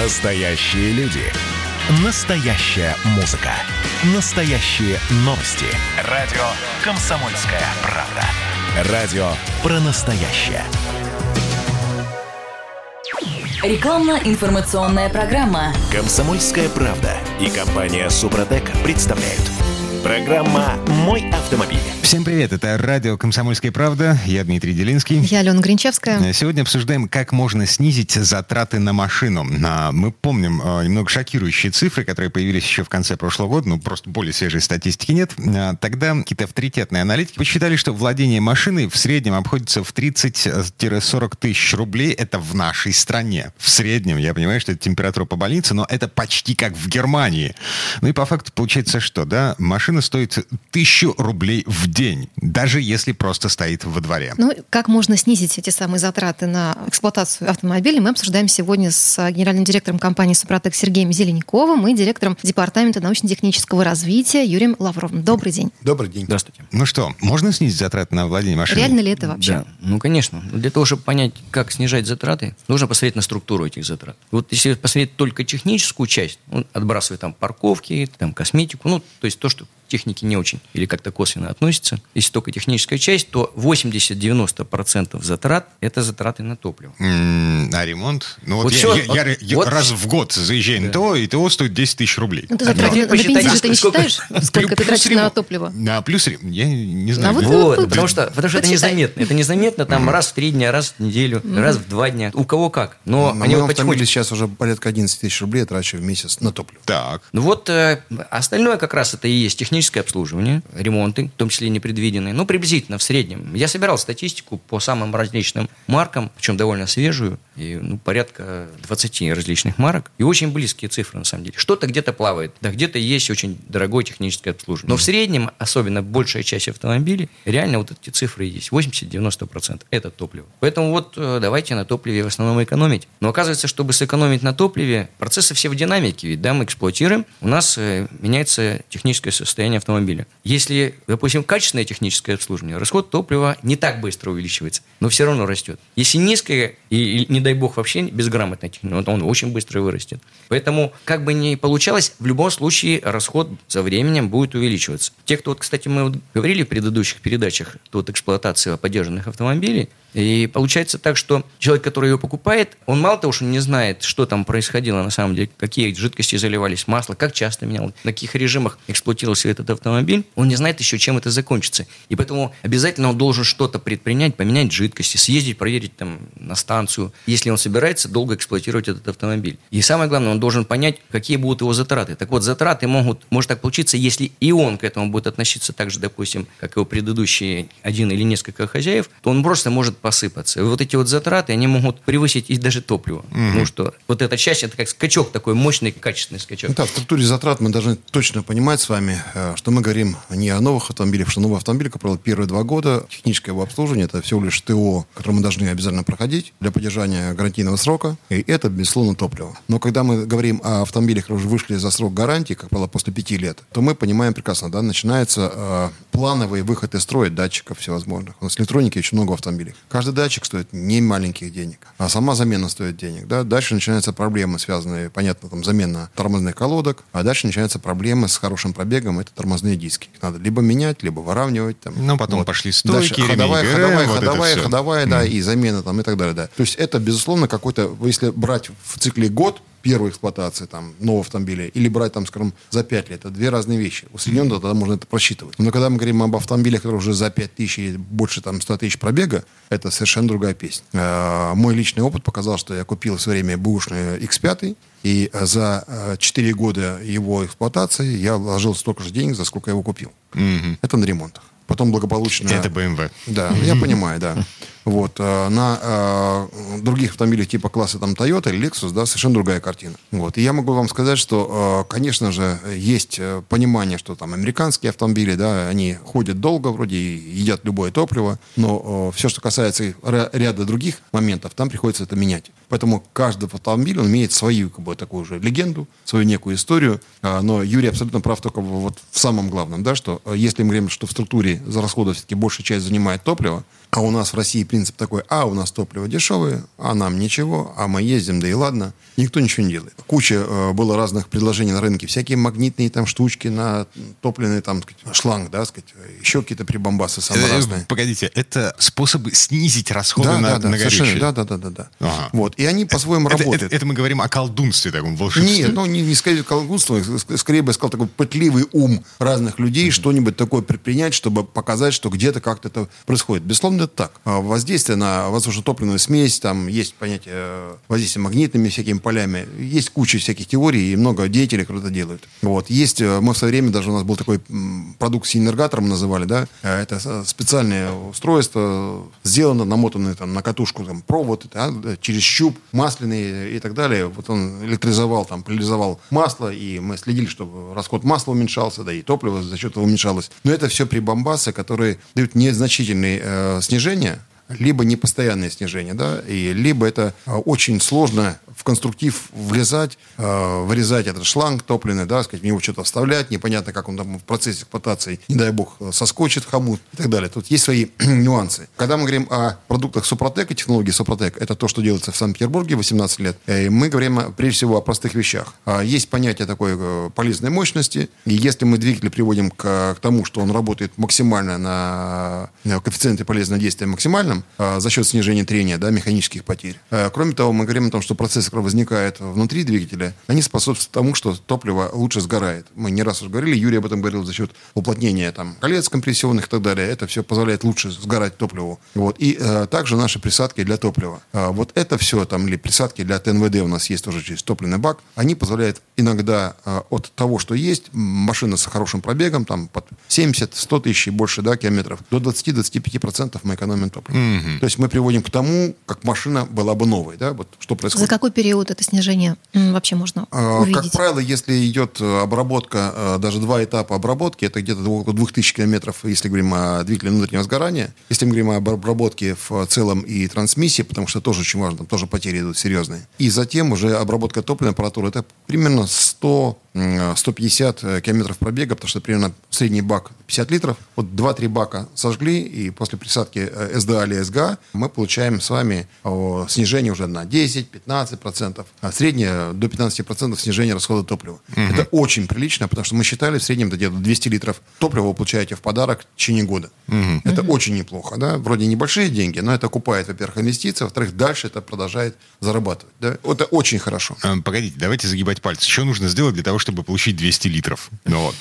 Настоящие люди. Настоящая музыка. Настоящие новости. Радио «Комсомольская правда». Радио про настоящее. Рекламно-информационная программа. «Комсомольская правда» и компания «Супротек» представляют. Программа «Мой автомобиль». Всем привет, это радио «Комсомольская правда». Я Дмитрий Делинский. Я Алена Гринчевская. Сегодня обсуждаем, как можно снизить затраты на машину. А, Мы помним а, немного шокирующие цифры, которые появились еще в конце прошлого года, ну просто более свежей статистики нет. А, Тогда какие-то авторитетные аналитики посчитали, что владение машиной в среднем обходится в 30-40 тысяч рублей. Это в нашей стране. В среднем, я понимаю, что это температура по больнице, но это почти как в Германии. Ну и по факту получается что, да? Машина стоит тысячу рублей в день, даже если просто стоит во дворе. Ну, как можно снизить эти самые затраты на эксплуатацию автомобиля, мы обсуждаем сегодня с генеральным директором компании «Супротек» Сергеем Зеленяковым и директором Департамента научно-технического развития Юрием Лавровым. Добрый день. Добрый день. Здравствуйте. Ну что, можно снизить затраты на владение машиной? Реально ли это вообще? Да, ну конечно. Для того, чтобы понять, как снижать затраты, нужно посмотреть на структуру этих затрат. Вот если посмотреть только техническую часть, ну, отбрасывая там парковки, там косметику, ну, то есть то, что технике не очень или как-то косвенно относится, если только техническая часть, то 80-90% затрат – это затраты на топливо. М, А ремонт? Ну вот, Вот я, всё, я- я- вот- я вот- раз в год заезжаю на ТО, и ТО стоит 10 тысяч рублей. Ну, ты затраты теперь на, на бензин же ты не сколько- считаешь, сколько ты тратишь на топливо? Да, плюс ремонт. Я не знаю. А вот Ну, потому что, потому что это незаметно. Это незаметно там раз в три дня, раз в неделю, раз в два дня. У кого как. Но На они потихонечку... сейчас уже порядка 11 тысяч рублей я трачу в месяц на топливо. Так. Ну вот э, остальное как раз это и есть техническое обслуживание, ремонты, в том числе непредвиденные. Ну, приблизительно в среднем. Я собирал статистику по самым различным маркам, причем довольно свежую, и, ну, порядка 20 различных марок. И очень близкие цифры, на самом деле. Что-то где-то плавает, да где-то есть очень дорогое техническое обслуживание. Но в среднем, особенно большая часть автомобилей, реально вот эти цифры есть. 80-90% это топливо. Поэтому вот э, давайте на топливе в основном экономить. Но оказывается, чтобы сэкономить на топливе, процессы все в динамике, ведь да, мы эксплуатируем, у нас э, меняется техническое состояние автомобиля. Если, допустим, качественное техническое обслуживание, расход топлива не так быстро увеличивается, но все равно растет. Если низкое, и, и, не дай бог вообще безграмотное техническое, он очень быстро вырастет. Поэтому, как бы ни получалось, в любом случае расход со временем будет увеличиваться. Те, кто, вот, кстати, мы вот говорили в предыдущих передачах, тут эксплуатация поддержанных автомобилей, и получается так, что человек, который ее покупает, он мало того, что не знает, что там происходило на самом деле, какие жидкости заливались, масло, как часто менял, на каких режимах эксплуатировался этот автомобиль, он не знает еще, чем это закончится. И поэтому обязательно он должен что-то предпринять, поменять жидкости, съездить, проверить там на станцию, если он собирается долго эксплуатировать этот автомобиль. И самое главное, он должен понять, какие будут его затраты. Так вот, затраты могут, может так получиться, если и он к этому будет относиться так же, допустим, как его предыдущие один или несколько хозяев, то он просто может посыпаться. И вот эти вот затраты, они могут превысить и даже топливо. Потому что вот эта часть, это как скачок такой, мощный, качественный скачок. Ну Да, в структуре затрат мы должны точно понимать с вами, э, что мы говорим не о новых автомобилях, что новый автомобиль, как правило, первые два года техническое его обслуживание, это всего лишь ТО, которое мы должны обязательно проходить для поддержания гарантийного срока, и это, безусловно, топливо. Но когда мы говорим о автомобилях, которые уже вышли за срок гарантии, как правило, после пяти лет, то мы понимаем прекрасно, да, начинается э, плановый выход из строя датчиков всевозможных. У нас электроники очень много автомобилей. Каждый датчик стоит не маленьких денег, а сама замена стоит денег. Да? Дальше начинаются проблемы, связанные, понятно, там замена тормозных колодок, а дальше начинаются проблемы с хорошим пробегом, это тормозные диски. Их надо либо менять, либо выравнивать. Там. Ну, потом пошли стойки, ремень ходовая, ГРМ, ходовая, вот ходовая, ходовая, да, и замена там и так далее, да. То есть это, безусловно, какой-то, если брать в цикле год, первой эксплуатации там, нового автомобиля или брать, там, скажем, за 5 лет. Это две разные вещи. Усредненно тогда можно это просчитывать. Но когда мы говорим об автомобилях, которые уже за 5 тысяч и больше там, 100 тысяч пробега, это совершенно другая песня. Э, Мой личный опыт показал, что я купил в свое время бэушный X5, и э, за э, 4 года его эксплуатации я вложил столько же денег, за сколько я его купил. Это на ремонтах. Потом благополучно... Это BMW. Да, я понимаю, да. Вот, э, на э, других автомобилях типа класса там Toyota или Lexus, да, совершенно другая картина. Вот, и я могу вам сказать, что, э, конечно же, есть э, понимание, что там американские автомобили, да, они ходят долго вроде и едят любое топливо, но все, что касается ряда других моментов, там приходится это менять. Поэтому каждый автомобиль, он имеет свою, как бы, такую же легенду, свою некую историю, А, но Юрий абсолютно прав только вот в самом главном, да, что э, если мы говорим, что в структуре за расходов все-таки большая часть занимает топливо, а у нас в России принцип такой, а у нас топливо дешевое, а нам ничего, а мы ездим, да и ладно. Никто ничего не делает. Куча э, было разных предложений на рынке, всякие магнитные там штучки на топливный там сказать, шланг, да, сказать, еще какие-то прибамбасы самые Э, разные. Погодите, это способы снизить расходы Да, на, да, да, на горючее? да, да, да, да, да. Ага. Вот, и они по-своему Это, работают. это- это мы говорим о колдунстве таком, волшебстве. Нет, ну не, не скорее колдунство, ск- скорее бы я сказал такой пытливый ум разных людей, что-нибудь такое предпринять, чтобы показать, что где-то как-то это происходит. Безусловно, это так. А Воздействие на воздушно-топливную смесь, там есть понятие э, воздействия магнитными всякими полями, есть куча всяких теорий и много деятелей, которые это делают. Вот. Есть, э, мы в свое время, даже у нас был такой продукт синергатором называли, да, Э, это с- специальное устройство, сделано, намотанное там на катушку, там, провод, да, через щуп, масляный и так далее. Вот он электризовал, там, поляризовал масло, и мы следили, чтобы расход масла уменьшался, да и топливо за счет этого уменьшалось. Но это все прибамбасы, которые дают незначительные э, снижения, либо непостоянное снижение, да, и либо это э, очень сложно в конструктив влезать, э, вырезать этот шланг топливный, да, сказать, в него что-то вставлять, непонятно, как он там в процессе эксплуатации, не дай бог, э, соскочит хомут и так далее. Тут есть свои нюансы. Когда мы говорим о продуктах Супротека, технологии Супротек, это то, что делается в Санкт-Петербурге 18 лет, э, мы говорим э, прежде всего о простых вещах. А, Есть понятие такой полезной мощности, и если мы двигатель приводим к, к тому, что он работает максимально на э, коэффициенте полезного действия максимальном, за счет снижения трения, да, механических потерь. Кроме того, мы говорим о том, что которые возникают внутри двигателя, они способствуют тому, что топливо лучше сгорает. Мы не раз уже говорили, Юрий об этом говорил, за счет уплотнения там, колец компрессионных и так далее. Это все позволяет лучше сгорать топливу. Вот. И э, также наши присадки для топлива. А, вот это все, там, или присадки для ТНВД у нас есть тоже через топливный бак, они позволяют иногда э, от того, что есть, машина с хорошим пробегом, там, под 70-100 тысяч и больше да, километров, до 20-25% мы экономим топливо. То есть мы приводим к тому, как машина была бы новой. Да? Вот что За происходит. какой период это снижение вообще можно А, увидеть? Как правило, если идет э, обработка, э, даже два этапа обработки, это где-то около 2000 километров, если говорим о двигателе внутреннего сгорания. Если мы говорим об обработке в целом и трансмиссии, потому что тоже очень важно, там тоже потери идут серьезные. И затем уже обработка топливной аппаратуры, это примерно 100 м, 150 э, километров пробега, потому что примерно средний бак 50 литров. Вот 2-3 бака сожгли, и после присадки СДА или СГА мы получаем с вами снижение уже на 10-15%, а среднее до 15% снижение расхода топлива. Это очень прилично, потому что мы считали в среднем где-то 200 литров топлива вы получаете в подарок в течение года. Это очень неплохо. Да? Вроде небольшие деньги, но это окупает, во-первых, инвестиции, во-вторых, дальше это продолжает зарабатывать. Да? Это очень хорошо. Э, Погодите, давайте загибать пальцы. Что нужно сделать для того, чтобы получить 200 литров? Ну вот.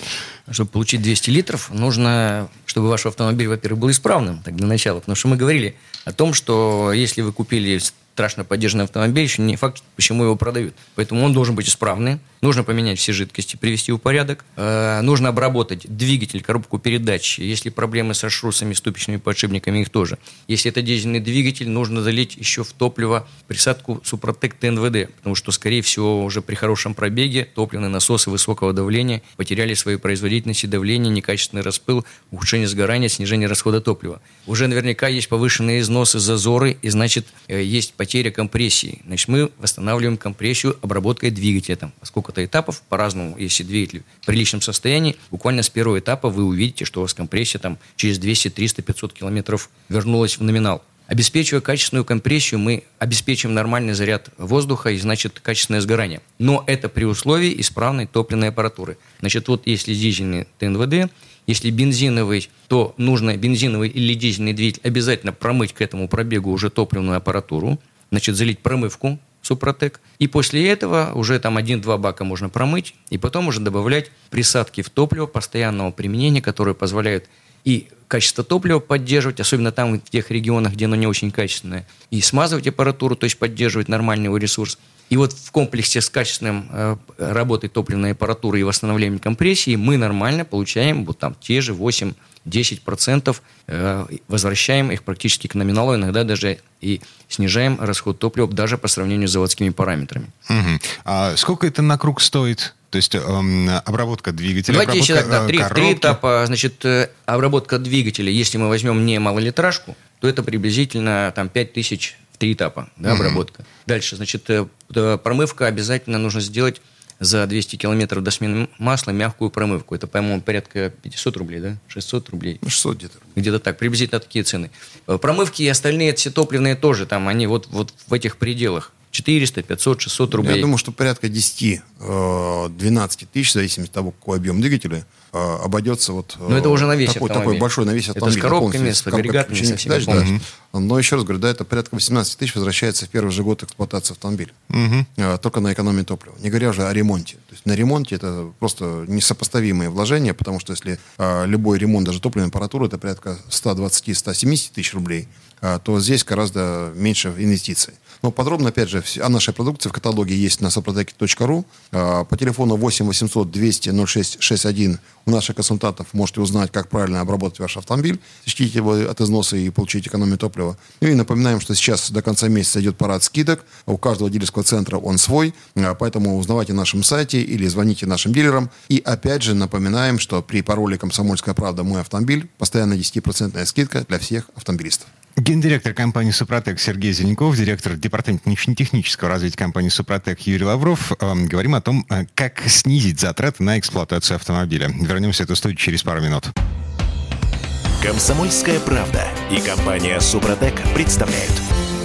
Чтобы получить 200 литров, нужно, чтобы ваш автомобиль, во-первых, был исправным, так для начала. Потому что мы говорили о том, что если вы купили страшно поддержанный автомобиль, еще не факт, почему его продают. Поэтому он должен быть исправный. Нужно поменять все жидкости, привести в порядок. Э, нужно обработать двигатель, коробку передач. Если проблемы со шрусами, ступичными подшипниками, их тоже. Если это дизельный двигатель, нужно залить еще в топливо присадку Супротек ТНВД. Потому что, скорее всего, уже при хорошем пробеге топливные насосы высокого давления потеряли свои производительности, давление, некачественный распыл, ухудшение сгорания, снижение расхода топлива. Уже наверняка есть повышенные износы, зазоры, и значит, э, есть потеря компрессии. Значит, мы восстанавливаем компрессию обработкой двигателя. Там сколько-то этапов, по-разному, если двигатель в приличном состоянии, буквально с первого этапа вы увидите, что у вас компрессия там через 200, 300, 500 километров вернулась в номинал. Обеспечивая качественную компрессию, мы обеспечим нормальный заряд воздуха и, значит, качественное сгорание. Но это при условии исправной топливной аппаратуры. Значит, вот если дизельный ТНВД, если бензиновый, то нужно бензиновый или дизельный двигатель обязательно промыть к этому пробегу уже топливную аппаратуру, значит, залить промывку Супротек. И после этого уже там один-два бака можно промыть, и потом уже добавлять присадки в топливо постоянного применения, которые позволяют и качество топлива поддерживать, особенно там, в тех регионах, где оно не очень качественное, и смазывать аппаратуру, то есть поддерживать нормальный его ресурс. И вот в комплексе с качественным э, работой топливной аппаратуры и восстановлением компрессии мы нормально получаем вот там те же 8-10%, э, возвращаем их практически к номиналу, иногда даже и снижаем расход топлива даже по сравнению с заводскими параметрами. Мгм. А сколько это на круг стоит? То есть эм, обработка двигателя, Давайте еще обработка так, да, э, три, три этапа. Значит, э, обработка двигателя, если мы возьмем не малолитражку, то это приблизительно там 5 тысяч в три этапа, да, обработка. Дальше, значит, э, промывка обязательно нужно сделать за 200 километров до смены масла мягкую промывку. Это, по-моему, порядка 500 рублей, да? 600 рублей. 600 ну, где-то. Где-то так, приблизительно такие цены. Промывки и остальные все топливные тоже, там они вот, вот в этих пределах. 400, 500, 600 рублей. Я думаю, что порядка 10-12 э, тысяч, в зависимости от того, какой объем двигателя, э, обойдется вот Но это уже на весь такой, такой большой на весь автомобиль. Это с коробками, с агрегатами, со всеми да. Но еще раз говорю, да, это порядка 18 тысяч возвращается в первый же год эксплуатации автомобиля. Угу. Только на экономии топлива. Не говоря уже о ремонте. То есть на ремонте это просто несопоставимые вложения, потому что если любой ремонт, даже топливной аппаратуры, это порядка 120-170 тысяч рублей, то здесь гораздо меньше инвестиций. Но подробно, опять же, о нашей продукции в каталоге есть на soprotec.ru. А, по телефону 8 800 200 06 61 у наших консультантов можете узнать, как правильно обработать ваш автомобиль, защитить его от износа и получить экономию топлива. Ну и напоминаем, что сейчас до конца месяца идет парад скидок. У каждого дилерского центра он свой, а, поэтому узнавайте на нашем сайте или звоните нашим дилерам. И опять же напоминаем, что при пароле «Комсомольская правда. Мой автомобиль» постоянно 10% скидка для всех автомобилистов. Гендиректор компании «Супротек» Сергей Зеленков, директор департамента технического развития компании «Супротек» Юрий Лавров. Э, говорим о том, э, как снизить затраты на эксплуатацию автомобиля. Вернемся в эту студию через пару минут. «Комсомольская правда» и компания «Супротек» представляют.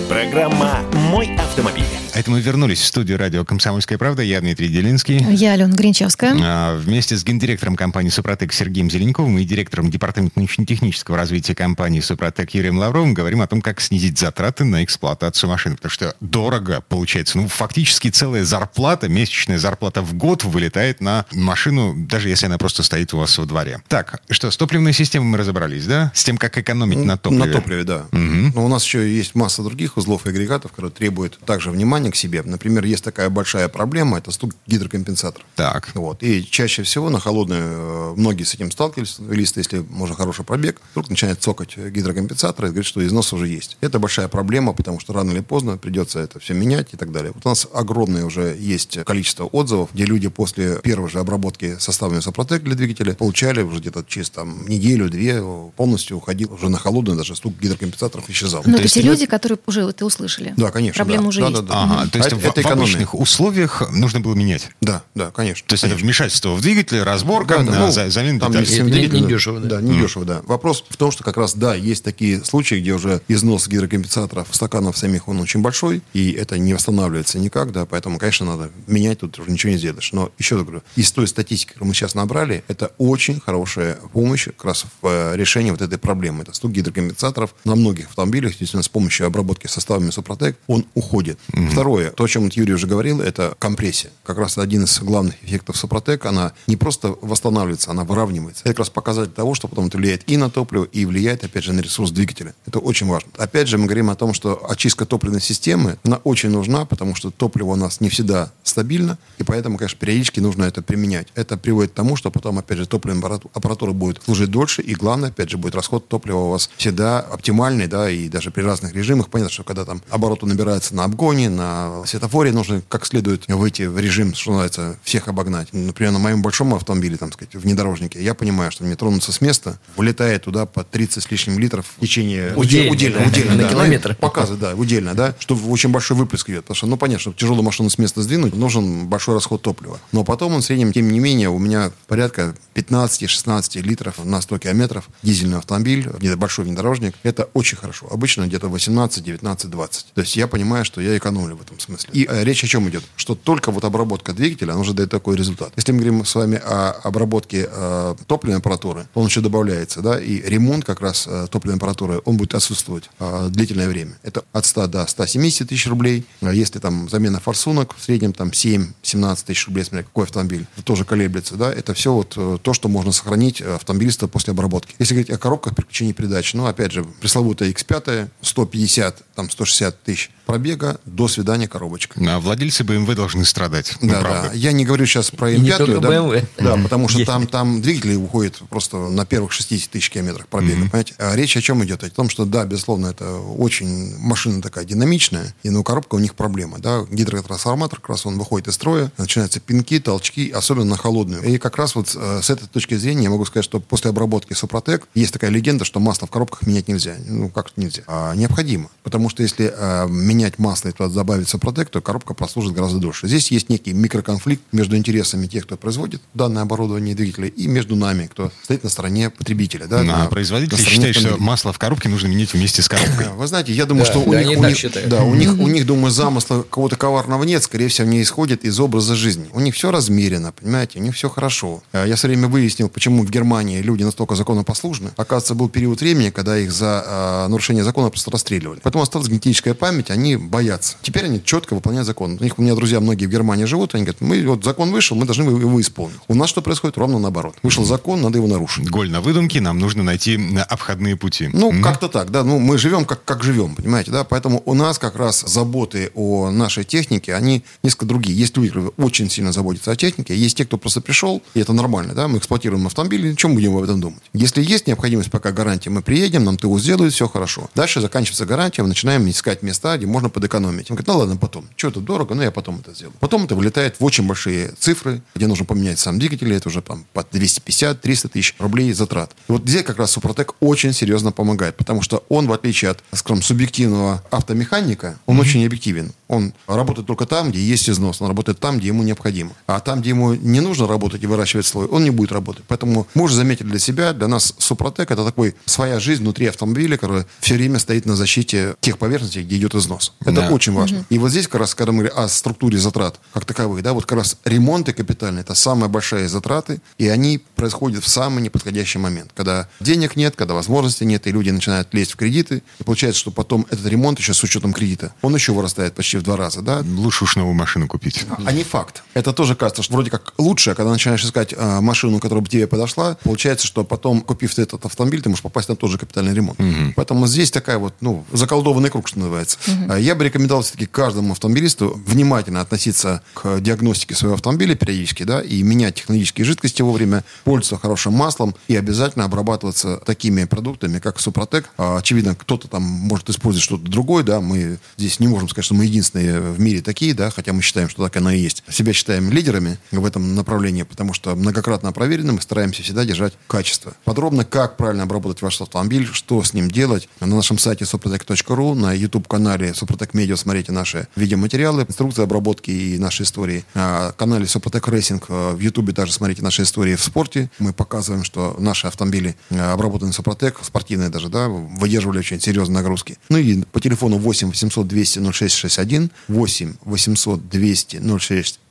Программа «Мой автомобиль». А это мы вернулись в студию радио «Комсомольская правда». Я Дмитрий Делинский. Я Алена Гринчевская. А, вместе с гендиректором компании «Супротек» Сергеем Зеленковым и директором департамента научно-технического развития компании «Супротек» Юрием Лавровым говорим о том, как снизить затраты на эксплуатацию машины. Потому что дорого получается. Ну, фактически целая зарплата, месячная зарплата в год вылетает на машину, даже если она просто стоит у вас во дворе. Так, что, с топливной системой мы разобрались, да? С тем, как экономить на топливе. На топливе, да. Угу. Но у нас еще есть масса других узлов и агрегатов, которые требуют также внимания к себе. Например, есть такая большая проблема, это стук гидрокомпенсатора. Так. Вот. И чаще всего на холодную, э, многие с этим сталкивались, если можно хороший пробег, вдруг начинает цокать гидрокомпенсатор и говорит, что износ уже есть. Это большая проблема, потому что рано или поздно придется это все менять и так далее. Вот у нас огромное уже есть количество отзывов, где люди после первой же обработки составами Сопротек для двигателя получали уже где-то через там неделю-две полностью уходил уже на холодную, даже стук гидрокомпенсаторов исчезал. Но это те люди, которые уже это услышали. Да, конечно. Проблема да. уже да, есть. Да, да. Ага, то есть а, в, это в обычных условиях нужно было менять? Да, да, конечно. То есть конечно. вмешательство в двигателе, разборка, да, да, ну, замена там деталей. Не, не, дешево, да. Да, не mm. дешево, да. Вопрос в том, что как раз, да, есть такие случаи, где уже износ гидрокомпенсаторов стаканов самих, он очень большой, и это не восстанавливается никак, да, поэтому, конечно, надо менять, тут уже ничего не сделаешь. Но еще раз говорю, из той статистики, которую мы сейчас набрали, это очень хорошая помощь как раз в э, решении вот этой проблемы. Это стук гидрокомпенсаторов на многих автомобилях, действительно, с помощью обработки составами Супротек, он уходит. Mm-hmm. Второе, то, о чем Юрий уже говорил, это компрессия. Как раз один из главных эффектов Супротек, она не просто восстанавливается, она выравнивается. Это как раз показатель того, что потом это влияет и на топливо, и влияет, опять же, на ресурс двигателя. Это очень важно. Опять же, мы говорим о том, что очистка топливной системы, она очень нужна, потому что топливо у нас не всегда стабильно, и поэтому, конечно, периодически нужно это применять. Это приводит к тому, что потом, опять же, топливная аппаратура будет служить дольше, и главное, опять же, будет расход топлива у вас всегда оптимальный, да, и даже при разных режимах. Понятно, что когда там обороты набираются на обгоне, на светофоре, нужно как следует выйти в режим, что называется, всех обогнать. Например, на моем большом автомобиле, там сказать, внедорожнике, я понимаю, что мне тронуться с места, вылетает туда по 30 с лишним литров в течение... Удельно, удельно, да, удельно, на да, километр. Показывает, да, удельно, да, что очень большой выплеск идет. Потому что, ну, понятно, чтобы тяжелую машину с места сдвинуть, нужен большой расход топлива. Но потом он в среднем, тем не менее, у меня порядка 15-16 литров на 100 километров дизельный автомобиль, большой внедорожник. Это очень хорошо. Обычно где-то 18, 19, 20. То есть я понимаю, что я экономлю в этом смысле. И э, речь о чем идет? Что только вот обработка двигателя, она уже дает такой результат. Если мы говорим с вами о обработке э, топливной аппаратуры, он еще добавляется, да, и ремонт как раз э, топливной аппаратуры, он будет отсутствовать э, длительное время. Это от 100 до 170 тысяч рублей. А если там замена форсунок, в среднем там 7-17 тысяч рублей, смотря какой автомобиль, тоже колеблется, да, это все вот э, то, что можно сохранить э, автомобилиста после обработки. Если говорить о коробках переключения передач, ну, опять же, пресловутая X5, 150, там, 160 тысяч пробега, до свидания, коробочка. А владельцы BMW должны страдать. Ну, да, ну, да. Я не говорю сейчас про М5, да, BMW. да, потому что там, там двигатели уходят просто на первых 60 тысяч километрах пробега, mm-hmm. понимаете? А речь о чем идет? О том, что, да, безусловно, это очень машина такая динамичная, и, ну, коробка у них проблема, да, гидротрансформатор, как раз он выходит из строя, начинаются пинки, толчки, особенно на холодную. И как раз вот э, с этой точки зрения я могу сказать, что после обработки Супротек есть такая легенда, что масло в коробках менять нельзя. Ну, как нельзя? А необходимо. Потому что если а, менять масло и туда добавить Супротек, то коробка прослужит гораздо дольше. Здесь есть некий микроконфликт между интересами тех, кто производит данное оборудование двигателя, и между нами, кто стоит на стороне потребителя. Да, ну, а производитель считает, что масло в коробке нужно менять вместе с коробкой. Вы знаете, я думаю, Да, что у да, них, они у них- считают. да, у них, у них, думаю, замысла какого-то коварного нет, скорее всего, они исходят из образа жизни. У них все размерено, понимаете, у них все хорошо. Э, Я все время выяснил, почему в Германии люди настолько законопослушны. Оказывается, был период времени, когда их за э, нарушение закона просто расстреливали. Поэтому осталась генетическая память, они боятся. Теперь они четко выполняют закон. У них у меня друзья многие в Германии живут, они говорят, мы вот закон вышел, мы должны его исполнить. У нас что происходит? Ровно наоборот. Вышел закон, надо его нарушить. Голь на выдумке, нам нужно найти э, обходные пути. Ну, М? как-то так, да. Ну, мы живем как, как живем, понимаете, да. Поэтому у нас как раз заботы о нашей технике, они несколько другие. Есть люди, которые очень сильно заботятся о технике, есть те, кто просто пришел, и это нормально, да. Мы эксплуатируем автомобиль, чем будем об этом думать? Если есть необходимость пока гарантии, мы приедем, нам ТУ сделают, все хорошо. Дальше заканчивается гарантия, мы начинаем искать места, где можно подэкономить. Он говорит, ну ладно, потом. Что это дорого, ну я потом это сделаю. Потом это вылетает в очень большие цифры, где нужно поменять сам двигатель, это уже там под 250-300 тысяч рублей затрат. И вот здесь как раз Супротек очень серьезно помогает, потому что он, в отличие от, скажем, субъективного автомеханика, он очень объективен. Он работает только там, где есть износ, он работает там, где ему необходимо. А там, где ему не нужно работать и выращивать слой, он не будет работать. Поэтому мы уже заметили для себя, для нас Супротек это такой своя жизнь внутри автомобиля, которая все время стоит на защите тех поверхностей, где идет износ. Это Да. очень важно. И вот здесь как раз, когда мы говорим о структуре затрат как таковых, да, вот как раз ремонты капитальные, это самые большие затраты, и они происходят в самый неподходящий момент, когда денег нет, когда возможностей нет, и люди начинают лезть в кредиты, и получается, что потом этот ремонт еще с учетом кредита, он еще вырастает почти в два раза, да, Лучше уж новую машину купить. а не факт. Это тоже кажется, что вроде как лучше, а когда начинаешь искать э, машину, которая бы тебе подошла, получается, что потом, купив ты этот автомобиль, ты можешь попасть на тот же капитальный ремонт. Поэтому здесь такая вот, ну, заколдованный круг, что называется. А Я бы рекомендовал все-таки каждому автомобилисту внимательно относиться к диагностике своего автомобиля периодически, да, и менять технологические жидкости вовремя, пользоваться хорошим маслом и обязательно обрабатываться такими продуктами, как Супротек. А, Очевидно, кто-то там может использовать что-то другое, да, мы здесь не можем сказать, что мы единственные в мире такие, да, хотя мы считаем, что так оно и есть. Себя считаем лидерами в этом направлении, потому что многократно проверены, мы стараемся всегда держать качество. Подробно, как правильно обработать ваш автомобиль, что с ним делать, на нашем сайте suprotec.ru, на YouTube-канале Suprotec Media смотрите наши видеоматериалы, инструкции обработки и наши истории. На канале Suprotec Racing э, в YouTube также смотрите наши истории в спорте. Мы показываем, что наши автомобили э, обработаны Suprotec, спортивные даже, да, выдерживали очень серьезные нагрузки. Ну и по телефону 8 800 200 0661, 8 800 200 0661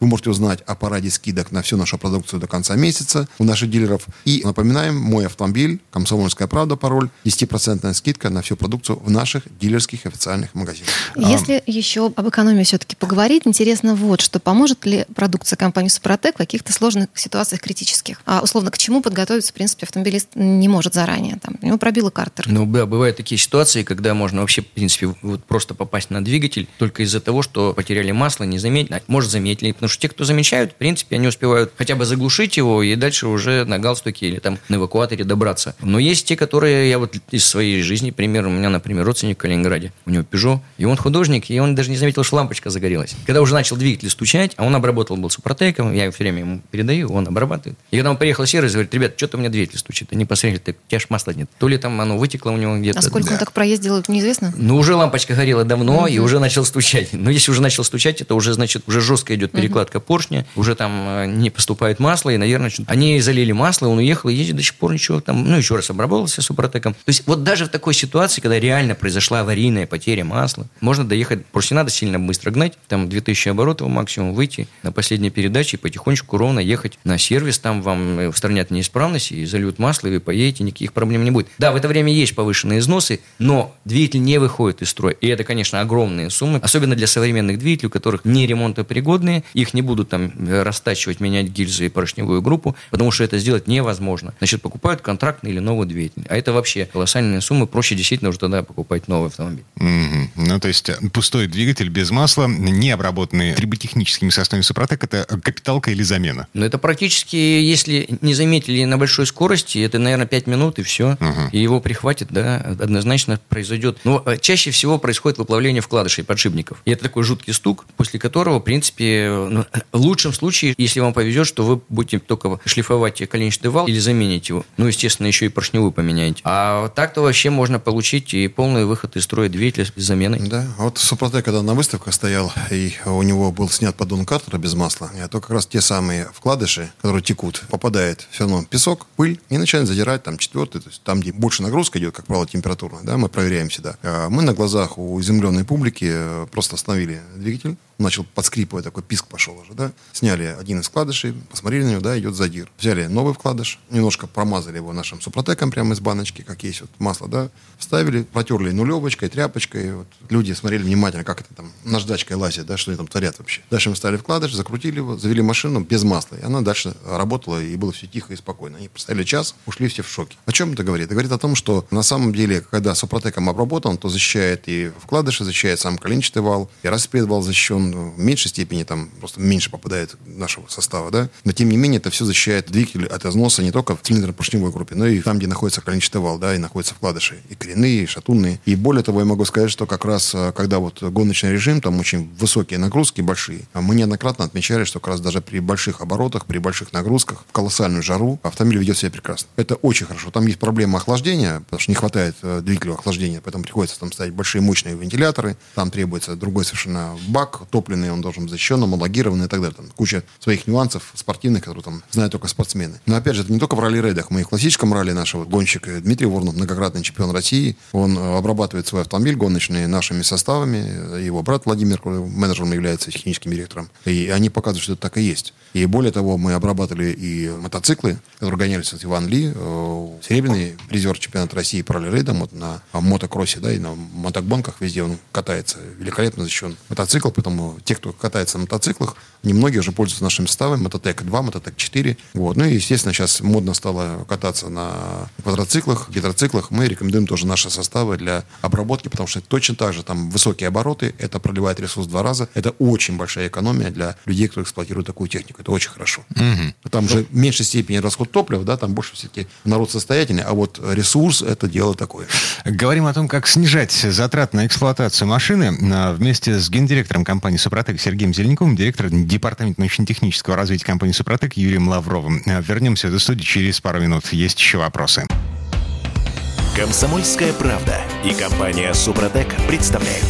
вы можете узнать о параде скидок на всю нашу продукцию до конца месяца у наших дилеров. И напоминаем, мой автомобиль, комсомольская правда, пароль, 10% скидка на всю продукцию в наших дилерских официальных магазинах. Если еще об экономии все-таки поговорить, интересно вот, что поможет ли продукция компании Супротек в каких-то сложных ситуациях критических? А условно, к чему подготовиться, в принципе, автомобилист не может заранее. Там, у него пробило картер. Ну, да, бывают такие ситуации, когда можно вообще, в принципе, вот просто попасть на двигатель только из-за того, что потеряли масло, не заметили. А, Может, заметили, потому что те, кто замечают, в принципе, они успевают хотя бы заглушить его и дальше уже на галстуке или там на эвакуаторе добраться. Но есть те, которые, я вот из своей жизни, пример, у меня, например, родственник в Калининграде, у него Peugeot, и он художник, и он даже не заметил, что лампочка загорелась. Когда уже начал двигатель стучать, а он обработал был супротеком, я все время ему передаю, он обрабатывает. И когда он приехал сервис, говорит, ребят, что-то у меня двигатель стучит. Они посмотрели, так у тебя ж масла нет. То ли там оно вытекло у него где-то. А сколько он так проездил, неизвестно? Ну, уже лампочка горела давно, и уже начал стучать. Но если уже начал стучать, это уже, значит, уже жестко идет перекладка поршня, уже там э, не поступает масло, и, наверное, они залили масло, он уехал, и ездит до сих пор ничего там, ну, еще раз обработался супротеком. То есть вот даже в такой ситуации, когда реально произошла аварийная потеря масла, можно доехать, просто не надо сильно быстро гнать, там 2000 оборотов максимум выйти на последней передаче и потихонечку ровно ехать на сервис, там вам э, устранят неисправности и зальют масло, и вы поедете, никаких проблем не будет. Да, в это время есть повышенные износы, но двигатель не выходит из строя. И это, конечно, огромные суммы, особенно для современных двигателей, у которых не ремонтопригодные, их не будут там э, растачивать, менять гильзы и поршневую группу, потому что это сделать невозможно. Значит, покупают контрактный или новый двигатель. А это вообще колоссальные суммы, проще действительно уже тогда покупать новый автомобиль. Мгм. Ну, то есть э, пустой двигатель без масла, не обработанный триботехническими составами Супротек, это капиталка или замена? Но это практически, если не заметили на большой скорости, это, наверное, 5 минут и все. Ага. И его прихватит, да, однозначно произойдет. Но э, чаще всего происходит выплавление вкладышей, подшипников. И это такой жуткий стук, после которого принципе, ну, в лучшем случае, если вам повезет, что вы будете только шлифовать коленчатый вал или заменить его. Ну, естественно, еще и поршневую поменяете. А так-то вообще можно получить и полный выход из строя двигателя с заменой. Да, а вот Супротек, когда на выставках стоял, и у него был снят поддон картера без масла, а то как раз те самые вкладыши, которые текут, попадает все равно песок, пыль, и начинает задирать там четвертый, то есть там, где больше нагрузка идет, как правило, температурная, да, мы проверяем всегда. А мы на глазах у изумленной публики э, просто остановили двигатель, начал подскрипывать, такой писк пошел уже, да. Сняли один из вкладышей, посмотрели на него, да, идет задир. Взяли новый вкладыш, немножко промазали его нашим супротеком прямо из баночки, как есть вот масло, да, вставили, протерли нулевочкой, тряпочкой. Вот. Люди смотрели внимательно, как это там наждачкой лазит, да, что они там творят вообще. Дальше мы ставили вкладыш, закрутили его, завели машину без масла, и она дальше работала, и было все тихо и спокойно. Они поставили час, ушли все в шоке. О чем это говорит? Это говорит о том, что на самом деле, когда супротеком обработан, то защищает и вкладыши, защищает сам коленчатый вал, и распред вал защищен ну, в меньшей степени, там просто меньше попадает нашего состава, да, но тем не менее это все защищает двигатель от износа не только в цилиндро-поршневой группе, но и там, где находится коленчатый вал, да, и находятся вкладыши, и коренные, и шатунные. И более того, я могу сказать, что как раз, э, когда вот гоночный режим, там очень высокие нагрузки, большие, а мы неоднократно отмечали, что как раз даже при больших оборотах, при больших нагрузках, в колоссальную жару, автомобиль ведет себя прекрасно. Это очень хорошо. Там есть проблема охлаждения, потому что не хватает э, двигателю охлаждения, поэтому приходится там ставить большие мощные вентиляторы, там требуется другой совершенно бак топливный, он должен быть защищен, homологированный и так далее. Там куча своих нюансов спортивных, которые там знают только спортсмены. Но опять же, это не только в ралли-рейдах. Мы и в классическом ралли нашего гонщик Дмитрий Воронов, многократный чемпион России, он э, обрабатывает свой автомобиль гоночный нашими составами. Его брат Владимир менеджером является техническим директором. И они показывают, что это так и есть. И более того, мы обрабатывали и мотоциклы, которые гонялись от Иван Ли, э, серебряный призер чемпионата России по ралли-рейдам вот на мотокроссе, да, и на мотогонках везде он катается. Великолепно защищен мотоцикл, поэтому те, кто катается на мотоциклах, немногие уже пользуются нашими составами. Мототек 2, Мототек 4. Вот. Ну и, естественно, сейчас модно стало кататься на квадроциклах, гидроциклах. Мы рекомендуем тоже наши составы для обработки, потому что точно так же там высокие обороты, это проливает ресурс два раза. Это очень большая экономия для людей, кто эксплуатирует такую технику. Это очень хорошо. Угу. Там же в меньшей степени расход топлива, да, там больше все-таки народ состоятельный, а вот ресурс это дело такое. Говорим о том, как снижать затраты на эксплуатацию машины а, вместе с гендиректором компании «Супротек» Сергеем Зеленяковым, директором департамента научно-технического развития компании «Супротек» Юрием Лавровым. А, вернемся до студии через пару минут. Есть еще вопросы. Комсомольская правда и компания «Супротек» представляют.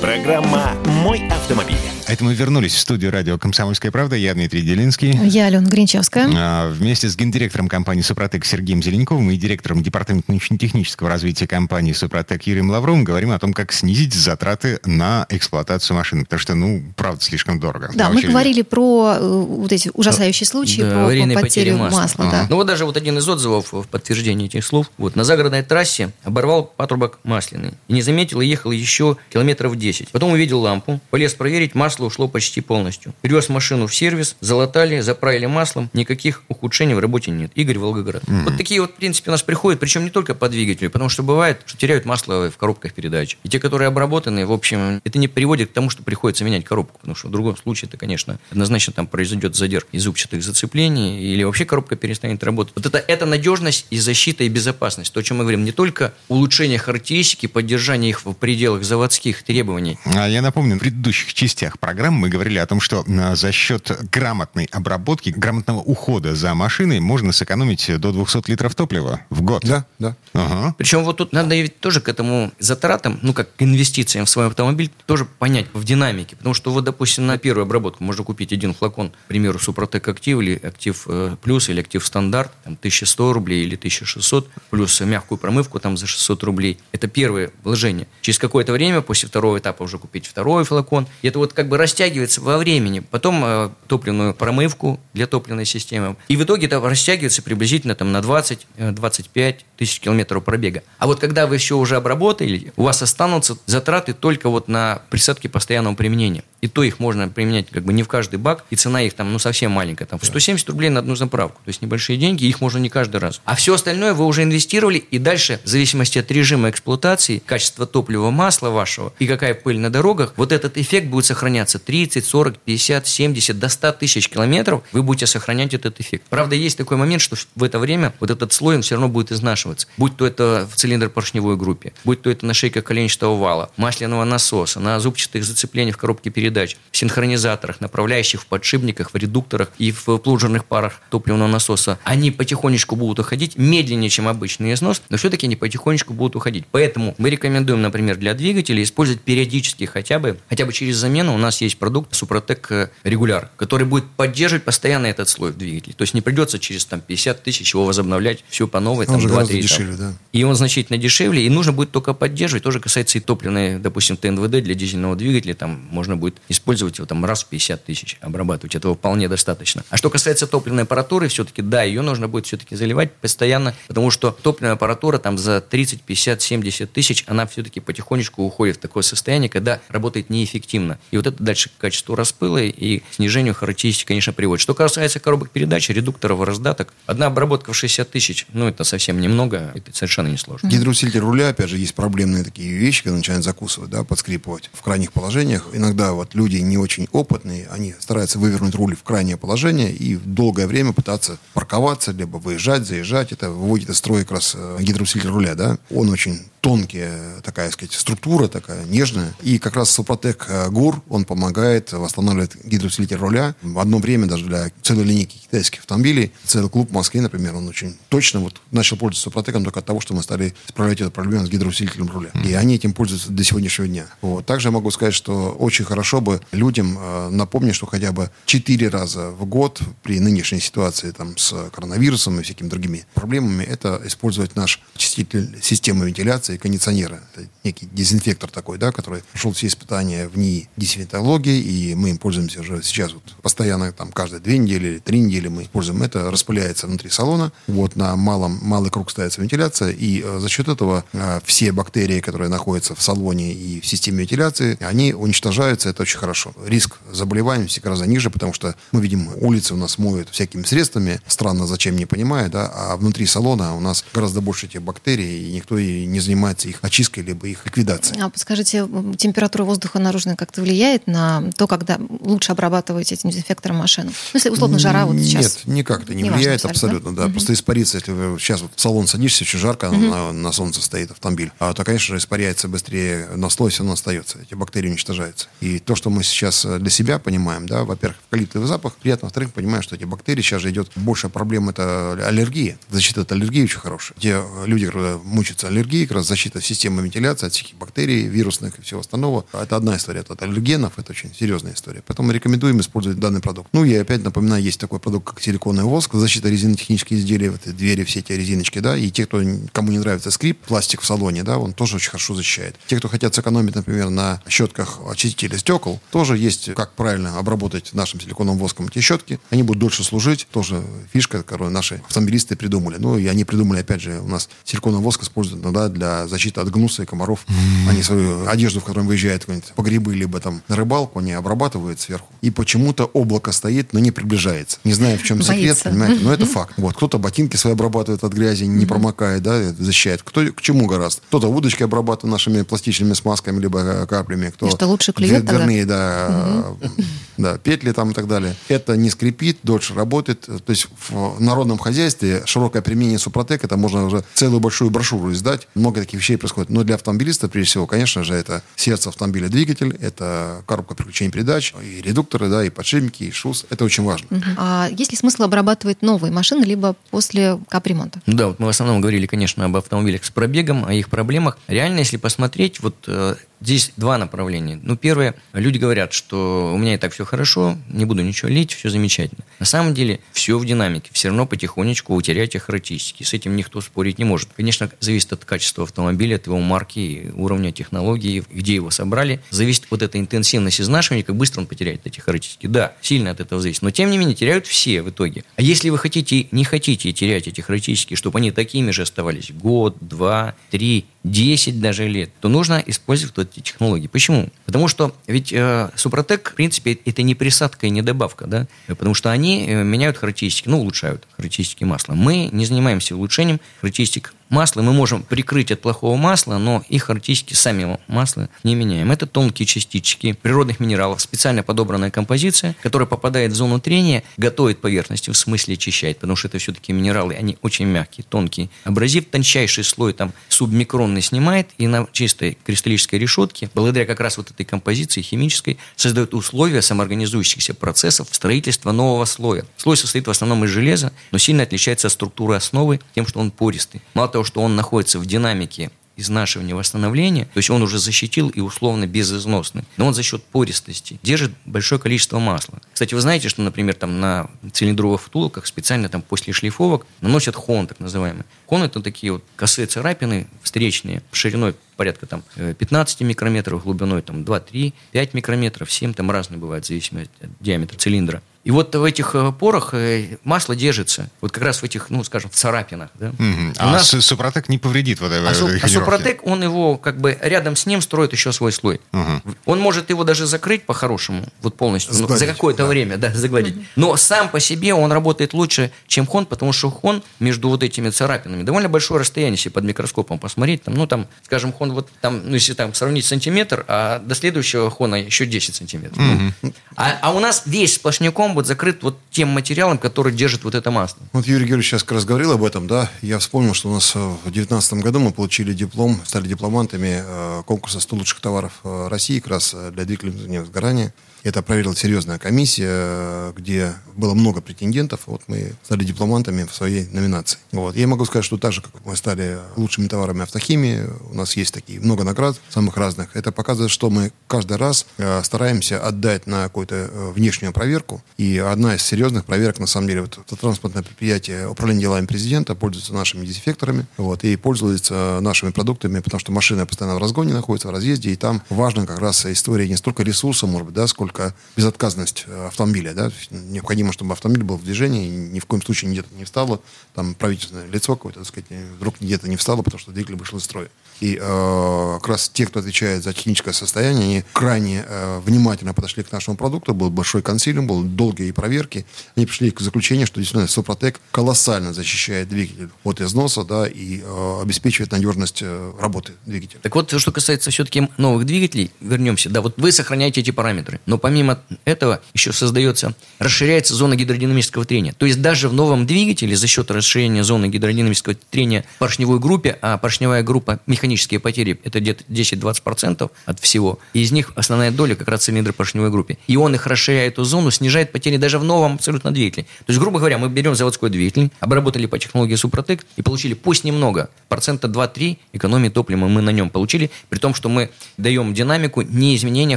Программа «Мой автомобиль». Это мы вернулись в студию радио «Комсомольская правда». Я Дмитрий Делинский. Я Алена Гринчевская. А, вместе с гендиректором компании «Супротек» Сергеем Зеленковым и директором департамента научно-технического развития компании «Супротек» Юрием Лавровым говорим о том, как снизить затраты на эксплуатацию машины. Потому что, ну, правда, слишком дорого. Да, мы говорили про э, вот эти ужасающие случаи, Да, про аварийные потерю масла. масла. Ага. да. Ну вот даже вот один из отзывов в подтверждение этих слов. Вот на загородной трассе оборвал патрубок масляный. И не заметил, и ехал еще километров 10. Потом увидел лампу, полез проверить, масло ушло почти полностью. Привез машину в сервис, залатали, заправили маслом. Никаких ухудшений в работе нет. Игорь Волгоград. Вот такие вот, в принципе, у нас приходят, причем не только по двигателю, потому что бывает, что теряют масло в коробках передач. И те, которые обработаны, в общем, это не приводит к тому, что приходится менять коробку, потому что в другом случае это, конечно, однозначно там произойдет задержка из зубчатых зацеплений или вообще коробка перестанет работать. Вот это, это надежность и защита и безопасность. То, о чем мы говорим, не только улучшение характеристики, поддержание их в пределах заводских требований. А Я напомню, в предыдущих частях программы мы говорили о том, что а, за счет грамотной обработки, грамотного ухода за машиной можно сэкономить до 200 литров топлива в год. Да, да. Ага. Причем вот тут надо ведь тоже к этому затратам, ну, как к инвестициям в свой автомобиль, тоже понять в динамике. Потому что вот, допустим, на первую обработку можно купить один флакон, к примеру, Супротек Актив или Актив э, Плюс или Актив Стандарт, там 1100 рублей или 1600, плюс мягкую промывку там за 600 рублей. Это первое вложение. Через какое-то время, после второго этапа уже купить второй флакон. И это вот как бы растягивается во времени. Потом э, топливную промывку для топливной системы. И в итоге это растягивается приблизительно там, на 20-25 тысяч километров пробега. А вот когда вы все уже обработали, у вас останутся затраты только вот на присадки постоянного применения. И то их можно применять как бы не в каждый бак, и цена их там ну совсем маленькая, там 170 рублей на одну заправку. То есть небольшие деньги, их можно не каждый раз. А все остальное вы уже инвестировали, и дальше, в зависимости от режима эксплуатации, качества топлива, масла вашего и какая пыль на дорогах, вот этот эффект будет сохраняться 30, 40, 50, 70, до 100 тысяч километров вы будете сохранять этот эффект. Правда, есть такой момент, что в это время вот этот слой, он все равно будет изнашиваться. Будь то это в цилиндр-поршневой группе, будь то это на шейках коленчатого вала, масляного насоса, на зубчатых зацеплениях в коробке передач, в синхронизаторах, направляющих в подшипниках, в редукторах и в плужерных парах топливного насоса, они потихонечку будут уходить медленнее, чем обычный износ, но все-таки они потихонечку будут уходить. Поэтому мы рекомендуем, например, для двигателей использовать периодически хотя бы, хотя бы через замену у нас есть продукт Супротек Регуляр, который будет поддерживать постоянно этот слой в двигателе. То есть не придется через там, 50 тысяч его возобновлять все по новой. Он там, же 2-3 дешевле, да. И он значительно дешевле, и нужно будет только поддерживать. Тоже касается и топливной, допустим, ТНВД для дизельного двигателя. Там можно будет использовать его там раз в 50 тысяч, обрабатывать. Этого вполне достаточно. А что касается топливной аппаратуры, все-таки, да, ее нужно будет все-таки заливать постоянно, потому что топливная аппаратура там за 30, 50, 70 тысяч, она все-таки потихонечку уходит в такое состояние, когда работает неэффективно. И вот это дальше к качеству распыла и снижению характеристик, конечно, приводит. Что касается коробок передач, редукторов раздаток, одна обработка в 60 тысяч, ну, это совсем немного, это совершенно не сложно. Гидроусилитель руля, опять же, есть проблемные такие вещи, когда начинают закусывать, да, подскрипывать в крайних положениях. Иногда вот люди не очень опытные, они стараются вывернуть руль в крайнее положение и долгое время пытаться парковаться, либо выезжать, заезжать. Это выводит из строя как раз э, гидроусилитель руля, да. Он очень тонкая такая, сказать, структура такая, нежная. И как раз Супротек э, ГУР, он помогает восстанавливать гидроусилитель руля. В одно время даже для целой линейки китайских автомобилей, целый клуб в Москве, например, он очень точно вот начал пользоваться Супротеком только от того, что мы стали исправлять эту проблему с гидроусилителем руля. И они этим пользуются до сегодняшнего дня. Вот. Также я могу сказать, что очень хорошо бы людям э, напомнить, что хотя бы 4 раза в год при нынешней ситуации там, с коронавирусом и всякими другими проблемами, это использовать наш очиститель системы вентиляции, кондиционера. Это некий дезинфектор такой, да, который прошел все испытания в НИИ дезинфектологии, и мы им пользуемся уже сейчас вот постоянно, там, каждые две недели или три недели мы используем это, распыляется внутри салона, вот на малом, малый круг ставится вентиляция, и э, за счет этого э, все бактерии, которые находятся в салоне и в системе вентиляции, они уничтожаются, это очень хорошо. Риск заболеваний все гораздо ниже, потому что мы видим, улицы у нас моют всякими средствами, странно, зачем, не понимаю, да, а внутри салона у нас гораздо больше этих бактерий, и никто и не занимается их очисткой, либо их ликвидацией. А подскажите, температура воздуха наружная как-то влияет на то, когда лучше обрабатываете этим дезинфектором машину? Ну, если условно жара вот сейчас. Нет, никак это не, Не важно влияет абсолютно, абсолютно, да. Мгм. Просто испарится, если вы сейчас вот в салон садишься, очень жарко, на, на солнце стоит автомобиль, а, то, конечно же, испаряется быстрее, наслой все равно остается, эти бактерии уничтожаются. И то, что мы сейчас э, для себя понимаем, да, во-первых, эвкалиптовый запах, приятно, во-вторых, понимаем, что эти бактерии, сейчас же идет большая проблема, это аллергия. Защита от аллергии очень хорошая. Те люди, которые мучаются аллергией, как раз защита системы вентиляции от всяких бактерий, вирусных и всего остального, это одна история. Это от аллергенов, это очень серьезная история. Поэтому рекомендуем использовать данный продукт. Ну, я опять напоминаю, есть такой продукт, как силиконовый воск, защита резинотехнических изделий, вот эти двери, все эти резиночки, да, и те, кто, кому не нравится скрип, пластик в салоне, да, он тоже очень хорошо защищает. Те, кто хотят сэкономить, например, на щетках очистителя стекол, тоже есть, как правильно обработать нашим силиконовым воском эти щетки, они будут дольше служить, тоже фишка, которую наши автомобилисты придумали. Ну, и они придумали, опять же, у нас силиконовый воск используют иногда для защиты от гнуса и комаров. Они свою одежду, в которой выезжают по грибы, либо там на рыбалку, они обрабатывают сверху. И почему-то облако стоит, но не приближается. Не знаю, в чем секрет, Боится. понимаете, но это факт. Вот, кто-то ботинки свои обрабатывает от грязи, не промокает, да, защищает. Кто к чему гораздо. Кто-то удочки обрабатывает нашими пластичными смазками, либо э, каплями. Кто И что лучше клюет дверные, да, э, да, петли там и так далее. Это не скрипит, дольше работает. То есть в народном хозяйстве широкое применение Супротек, это можно уже целую большую брошюру издать. Много таких вещей происходит. Но для автомобилиста, прежде всего, конечно же, это сердце автомобиля двигатель, это коробка переключения передач, и редукторы, да, и подшипники, и шус. Это очень важно. А есть ли смысл обрабатывать новые машины, либо после капремонта? Ну да, вот мы в основном говорили, конечно, об автомобилях с пробегом, о их проблемах. Реально, если посмотреть, вот э, здесь два направления. Ну, первое, люди говорят, что у меня и так все хорошо, не буду ничего лить, все замечательно. На самом деле, все в динамике, все равно потихонечку вы теряете характеристики. С этим никто спорить не может. Конечно, зависит от качества автомобиля, от его марки, уровня технологии, где его собрали. Зависит вот эта интенсивность изнашивания, как быстро он потеряет эти характеристики. Да, сильно от этого зависит. Но, тем не менее, теряют все в итоге. А если вы хотите, не хотите терять эти характеристики, чтобы они такими же оставались год, два, три, 10 даже лет, то нужно использовать вот эти технологии. Почему? Потому что ведь э, Супротек, в принципе, это не присадка и не добавка, да? Потому что они э, меняют характеристики, ну, улучшают характеристики масла. Мы не занимаемся улучшением характеристик масла мы можем прикрыть от плохого масла, но их характеристики сами масла не меняем. Это тонкие частички природных минералов, специально подобранная композиция, которая попадает в зону трения, готовит поверхности, в смысле очищает, потому что это все-таки минералы, они очень мягкие, тонкие. Абразив тончайший слой там субмикронный снимает и на чистой кристаллической решетке, благодаря как раз вот этой композиции химической, создает условия самоорганизующихся процессов строительства нового слоя. Слой состоит в основном из железа, но сильно отличается от структуры основы тем, что он пористый. Мало того, что он находится в динамике изнашивания, восстановления, то есть он уже защитил и условно безызносный. Но он за счет пористости держит большое количество масла. Кстати, вы знаете, что, например, там на цилиндровых втулках специально там после шлифовок наносят хон, так называемый. Хон – это такие вот косые царапины встречные, шириной порядка там 15 микрометров, глубиной там 2, 3, 5 микрометров, 7, там разные бывают, в зависимости от диаметра цилиндра. И вот в этих э, порах э, масло держится, вот как раз в этих, ну, скажем, в царапинах. Да? Угу. А нас... Супротек не повредит вот а, су... а Супротек, он его как бы рядом с ним строит еще свой слой. Угу. Он может его даже закрыть по-хорошему, вот полностью, ну, за какое-то да. время, да, загладить. Угу. Но сам по себе он работает лучше, чем хон, потому что хон между вот этими царапинами довольно большое расстояние, если под микроскопом посмотреть, там, ну, там, скажем, хон вот там, ну, если там сравнить сантиметр, а до следующего хона еще 10 сантиметров. Угу. А, а у нас весь сплошняком вот закрыт вот тем материалом, который держит вот это масло. Вот Юрий Георгиевич сейчас как раз говорил об этом, да. Я вспомнил, что у нас э, в 2019 году мы получили диплом, стали дипломантами э, конкурса 100 лучших товаров э, России как раз для двигателей сгорания. Это проверила серьезная комиссия, где было много претендентов. Вот мы стали дипломантами в своей номинации. Вот. Я могу сказать, что так же, как мы стали лучшими товарами автохимии, у нас есть такие много наград самых разных. Это показывает, что мы каждый раз э, стараемся отдать на какую-то э, внешнюю проверку. И одна из серьезных проверок, на самом деле, вот это транспортное предприятие управления делами президента пользуется нашими дезинфекторами вот, и пользуется нашими продуктами, потому что машина постоянно в разгоне находится, в разъезде, и там важна как раз история не столько ресурса, может быть, да, сколько только безотказность э, автомобиля. Да? Необходимо, чтобы автомобиль был в движении, ни в коем случае где-то не встало, там правительственное лицо какое-то, так сказать, вдруг где-то не встало, потому что двигатель вышел из строя. И э, как раз те, кто отвечает за техническое состояние, они крайне э, внимательно подошли к нашему продукту. Был большой консилиум, был долгие проверки. Они пришли к заключению, что действительно Супротек колоссально защищает двигатель от износа да, и э, обеспечивает надежность э, работы двигателя. Так вот, что касается все-таки новых двигателей, вернемся. Да, вот вы сохраняете эти параметры. Но помимо этого еще создается, расширяется зона гидродинамического трения. То есть даже в новом двигателе за счет расширения зоны гидродинамического трения поршневой группе, а поршневая группа механические потери – это где-то 10-20% от всего. И из них основная доля как раз цилиндры поршневой группе. И он их расширяет эту зону, снижает потери даже в новом абсолютно двигателе. То есть, грубо говоря, мы берем заводской двигатель, обработали по технологии Супротек и получили, пусть немного, процента 2-3 экономии топлива мы на нем получили, при том, что мы даем динамику не изменения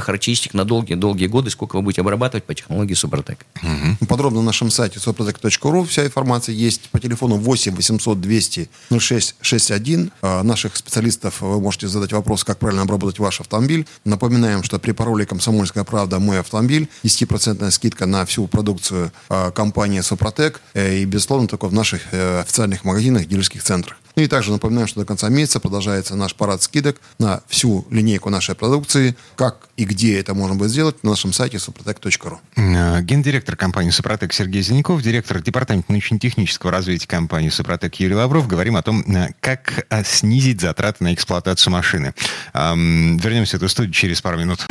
характеристик на долгие-долгие годы, сколько вы будете обрабатывать по технологии Супротек. Угу. Подробно на нашем сайте suprotec.ru вся информация есть по телефону 8 800 200 06 61. Наших специалистов вы можете задать вопрос, как правильно обработать ваш автомобиль. Напоминаем, что при пароле «Комсомольская правда. Мой автомобиль» 10% скидка на всю продукцию э, компании «Супротек» э, и, безусловно, только в наших э, официальных магазинах, дилерских центрах. Ну и также напоминаем, что до конца месяца продолжается наш парад скидок на всю линейку нашей продукции. Как и где это можно будет сделать на нашем сайте suprotec.ru. Гендиректор компании «Супротек» Сергей Зеленков, директор департамента научно-технического развития компании «Супротек» Юрий Лавров. Говорим о том, как снизить затраты на эксплуатацию машины. Вернемся в эту студию через пару минут.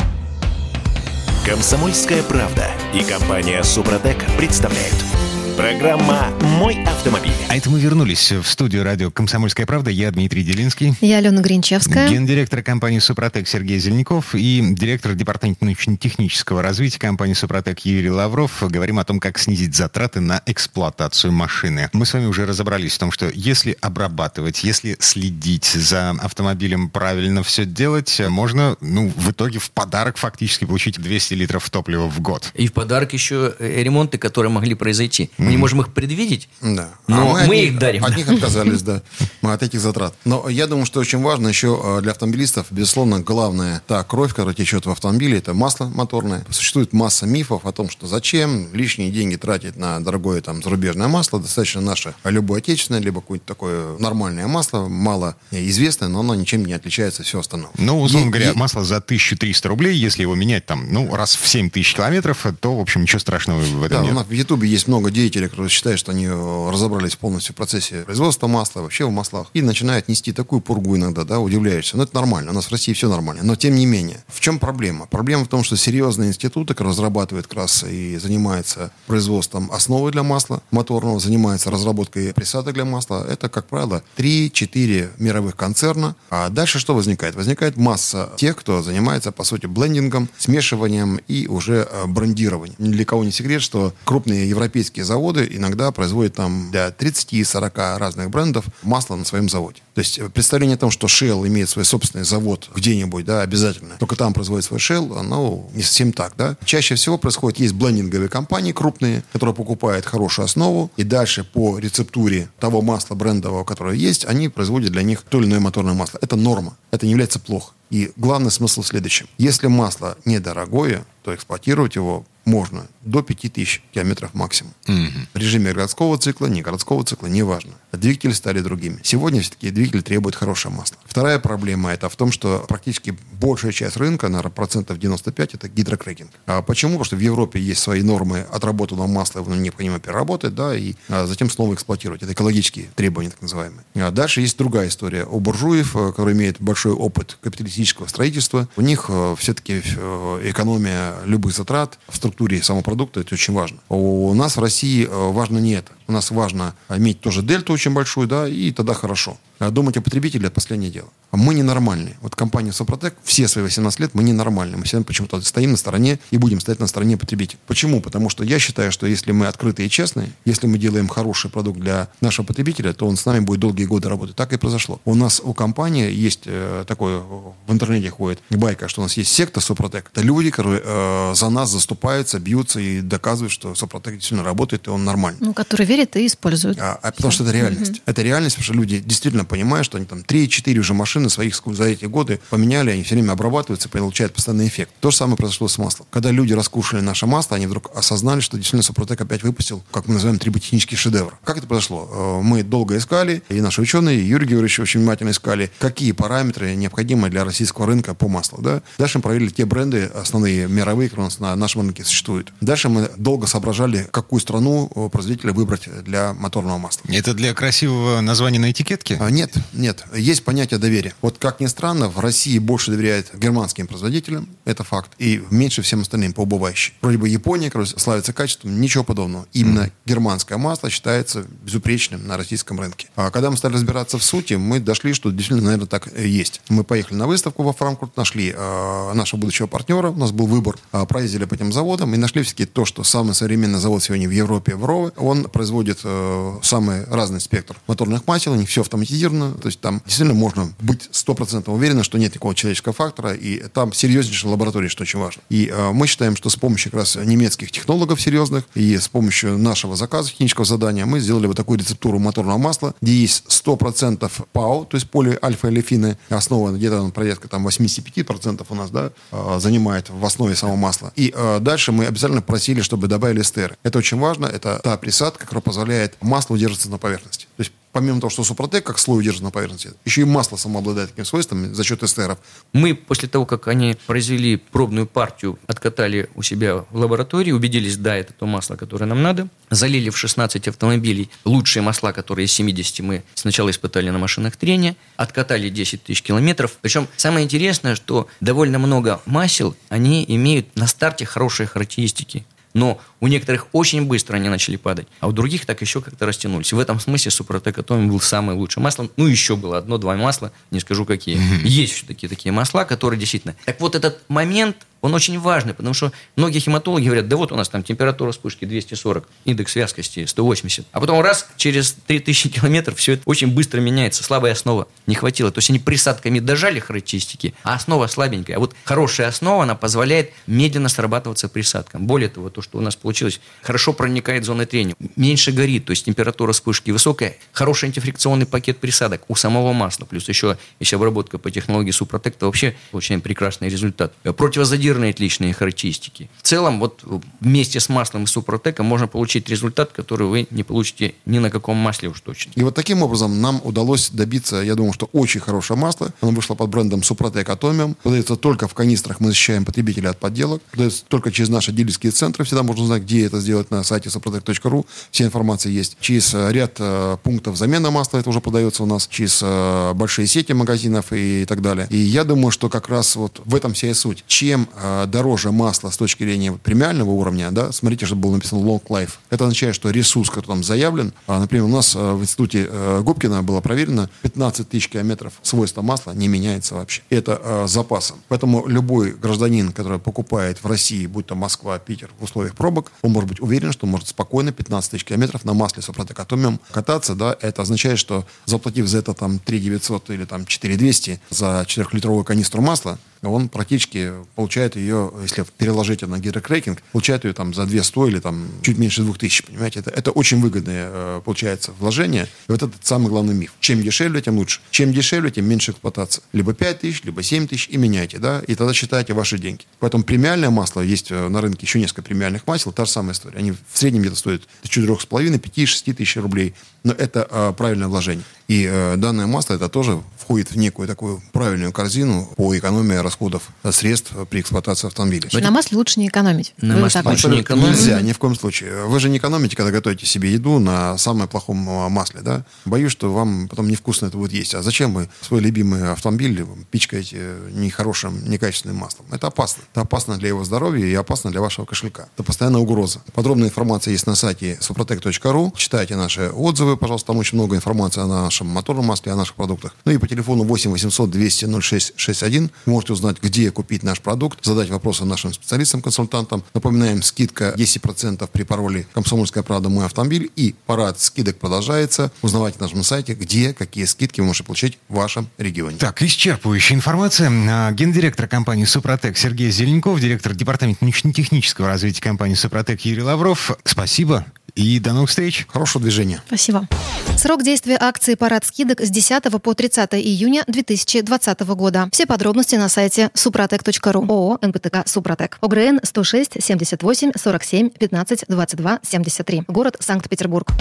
Комсомольская правда и компания «Супротек» представляют – Программа «Мой автомобиль». А это мы вернулись в студию радио «Комсомольская правда». Я Дмитрий Делинский. Я Алена Гринчевская. Гендиректор компании «Супротек» Сергей Зеленяков и директор департамента научно-технического развития компании «Супротек» Юрий Лавров. Говорим о том, как снизить затраты на эксплуатацию машины. Мы с вами уже разобрались в том, что если обрабатывать, если следить за автомобилем правильно все делать, можно, ну, в итоге в подарок фактически получить 200 литров топлива в год. И в подарок еще э, ремонты, которые могли произойти. Мы не можем их предвидеть, да. но а мы, мы их дарим. От них отказались, да. Мы от этих затрат. Но я думаю, что очень важно еще э, для автомобилистов, безусловно, главное, та кровь, которая течет в автомобиле, это масло моторное. Существует масса мифов о том, что зачем лишние деньги тратить на дорогое там зарубежное масло. Достаточно наше любое отечественное, либо какое-то такое нормальное масло, мало известное, но оно ничем не отличается от всего остального. Ну, условно и, говоря, и... масло за 1300 рублей, если его менять там, ну, раз в 7 тысяч километров, то, в общем, ничего страшного в этом да, нет. в Ютубе есть много деятелей, потребители, которые считают, что они э, разобрались полностью в процессе производства масла, вообще в маслах, и начинают нести такую пургу иногда, да, удивляешься. Но это нормально, у нас в России все нормально. Но тем не менее, в чем проблема? Проблема в том, что серьезные институты, разрабатывают как и занимаются производством основы для масла моторного, занимаются разработкой присадок для масла, это, как правило, 3-4 мировых концерна. А дальше что возникает? Возникает масса тех, кто занимается, по сути, блендингом, смешиванием и уже э, брендированием. Ни для кого не секрет, что крупные европейские заводы иногда производят там для 30-40 разных брендов масло на своем заводе. То есть э, представление о том, что Shell имеет свой собственный завод где-нибудь, да, обязательно, только там производит свой Shell, оно не совсем так, да. Чаще всего происходит, есть блендинговые компании крупные, которые покупают хорошую основу, и дальше по рецептуре того масла брендового, которое есть, они производят для них то или иное моторное масло. Это норма, это не является плохо. И главный смысл в следующем. Если масло недорогое, то эксплуатировать его можно до 5000 километров максимум. Угу. В режиме городского цикла, не городского цикла, неважно. Двигатели стали другими. Сегодня все-таки двигатель требует хорошее масло. Вторая проблема это в том, что практически большая часть рынка, наверное, процентов 95, это гидрокрекинг. А почему? Потому что в Европе есть свои нормы отработанного масла, его необходимо переработать, да, и а, затем снова эксплуатировать. Это экологические требования, так называемые. А дальше есть другая история. У буржуев, э, которые имеют большой опыт капиталистического строительства, у них э, все-таки э, экономия любых затрат в структуре самого продукта, это очень важно. У нас в России важно не это. У нас важно иметь тоже дельту очень большую, да, и тогда хорошо. А думать о потребителе – это последнее дело. А мы ненормальные. Вот компания Сопротек, все свои 18 лет, мы ненормальные. Мы всегда почему-то стоим на стороне и будем стоять на стороне потребителя. Почему? Потому что я считаю, что если мы открытые и честные, если мы делаем хороший продукт для нашего потребителя, то он с нами будет долгие годы работать. Так и произошло. У нас у компании есть э, такое, в интернете ходит байка, что у нас есть секта Сопротек. Это люди, которые э, за нас заступаются, бьются и доказывают, что Сопротек действительно работает, и он нормальный. Ну, которые верят и используют. А, а потому что это реальность. Угу. Это реальность, потому что люди действительно понимают, что они там 3-4 уже машины своих за эти годы поменяли, они все время обрабатываются, получают постоянный эффект. То же самое произошло с маслом. Когда люди раскушали наше масло, они вдруг осознали, что действительно Супротек опять выпустил, как мы называем, триботехнический шедевр. Как это произошло? Э, мы долго искали, и наши ученые, и Юрий Георгиевич очень внимательно искали, какие параметры необходимы для российского рынка по маслу. Да? Дальше мы проверили те бренды, основные мировые, которые у нас на нашем рынке существуют. Дальше мы долго соображали, какую страну э, производителя выбрать для моторного масла. Это для красивого названия на этикетке? А, нет, нет. Есть понятие доверия. Вот как ни странно, в России больше доверяют германским производителям, это факт, и меньше всем остальным по убывающей. Вроде бы Япония, славится качеством, ничего подобного. Именно mm-hmm. германское масло считается безупречным на российском рынке. А когда мы стали разбираться в сути, мы дошли, что действительно, наверное, так есть. Мы поехали на выставку во Франкфурт, нашли э, нашего будущего партнера, у нас был выбор, э, проездили по этим заводам и нашли все-таки то, что самый современный завод сегодня в Европе, в Рове, он производит э, самый разный спектр моторных масел, них все автоматизировано, то есть там действительно можно быть стопроцентно уверены, что нет никакого человеческого фактора, и там серьезнейшая лаборатория, что очень важно. И э, мы считаем, что с помощью как раз немецких технологов серьезных и с помощью нашего заказа, технического задания, мы сделали вот такую рецептуру моторного масла, где есть 100% ПАО, то есть полиальфа-элефины, основа где-то порядка там 85% у нас, да, э, занимает в основе самого масла. И э, дальше мы обязательно просили, чтобы добавили эстеры. Это очень важно, это та присадка, позволяет маслу удерживаться на поверхности. То есть помимо того, что Супротек как слой удерживает на поверхности, еще и масло само обладает такими свойствами за счет эстеров. Мы после того, как они произвели пробную партию, откатали у себя в лаборатории, убедились, да, это то масло, которое нам надо, залили в 16 автомобилей лучшие масла, которые из 70 мы сначала испытали на машинах трения, откатали 10 тысяч километров. Причем самое интересное, что довольно много масел, они имеют на старте хорошие характеристики. Но у некоторых очень быстро они начали падать, а у других так еще как-то растянулись. В этом смысле Супротек Атоми был самым лучшим маслом. Ну, еще было одно-два масла, не скажу какие. Есть все-таки такие масла, которые действительно... Так вот этот момент он очень важный, потому что многие хематологи говорят, да вот у нас там температура вспышки 240, индекс вязкости 180. А потом раз, через 3000 километров все это очень быстро меняется, слабая основа не хватило. То есть они присадками дожали характеристики, а основа слабенькая. А вот хорошая основа, она позволяет медленно срабатываться присадкам. Более того, то, что у нас получилось, хорошо проникает зоны трения, меньше горит, то есть температура вспышки высокая, хороший антифрикционный пакет присадок у самого масла, плюс еще есть обработка по технологии Супротек, вообще очень прекрасный результат. Противозадир жирные отличные характеристики. В целом, вот вместе с маслом и Супротеком можно получить результат, который вы не получите ни на каком масле уж точно. И вот таким образом нам удалось добиться, я думаю, что очень хорошее масло. Оно вышло под брендом Супротек Атомиум. Продается только в канистрах, мы защищаем потребителя от подделок. Продается только через наши дилерские центры. Всегда можно узнать, где это сделать на сайте suprotec.ru. Вся информация есть. Через э, ряд э, пунктов замены масла это уже продается у нас. Через э, большие сети магазинов и так далее. И я думаю, что как раз вот в этом вся и суть. Чем э, дороже масло с точки зрения премиального уровня, да, смотрите, что было написано long life. Это означает, что ресурс, который там заявлен, а, например, у нас э, в институте э, Губкина было проверено 15 тысяч километров свойства масла не меняется вообще. Это запасом. Поэтому любой гражданин, который покупает в России, будь то Москва, Питер, в условиях пробок, он может быть уверен, что может спокойно 15 тысяч километров на масле Супротек Атомиум кататься, да, это означает, что заплатив за это там 3 900 или там 4 200 за 4-литровую канистру масла, он практически получает ее, если переложить это на гидрокрекинг, получает ее там за 200 или там чуть меньше 2000, понимаете? Это, это очень выгодное, э, получается, вложение. И вот это самый главный миф. Чем дешевле, тем лучше. Чем дешевле, тем меньше эксплуатация. Либо 5 тысяч, либо 7 тысяч и меняйте, да, и тогда считайте ваши деньги. Поэтому премиальное масло, есть э, на рынке еще несколько премиальных масел, та же самая история. Они в среднем где-то стоят 4,5, 5-6 тысяч рублей. Но это э, правильное вложение. И э, данное масло это тоже входит в некую такую правильную корзину по экономии расходов средств при эксплуатации автомобиля. На масле лучше не экономить. На масле лучше не экономить. Нельзя, ни в коем случае. Вы же не экономите, когда готовите себе еду на самом плохом а, масле, да? Боюсь, что вам потом невкусно это будет есть. А зачем вы свой любимый автомобиль пичкаете нехорошим, некачественным маслом? Это опасно. Это опасно для его здоровья и опасно для вашего кошелька. Это постоянная угроза. Подробная информация есть на сайте suprotec.ru. Читайте наши отзывы, пожалуйста. Там очень много информации о нашем моторном масле, о наших продуктах. Ну и по телефону 8 800 200 0661 можете узнать, где купить наш продукт, задать вопросы нашим специалистам-консультантам. Напоминаем, скидка 10% при пароле «Комсомольская правда. Мой автомобиль». И парад скидок продолжается. Узнавайте на нашем сайте, где, какие скидки вы можете получить в вашем регионе. Так, исчерпывающая информация. А, гендиректор компании «Супротек» Сергей Зеленков, директор департамента научно-технического развития компании «Супротек» Юрий Лавров. Спасибо и до новых встреч. Хорошего движения. Спасибо. Срок действия акции «Парад скидок» с 10 по 30 июня 2020 года. Все подробности на сайте suprotec.ru. ООО «НПТК Супротек». ОГРН 106 78 47 15 22 73. Город Санкт-Петербург.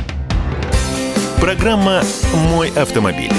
Программа «Мой автомобиль».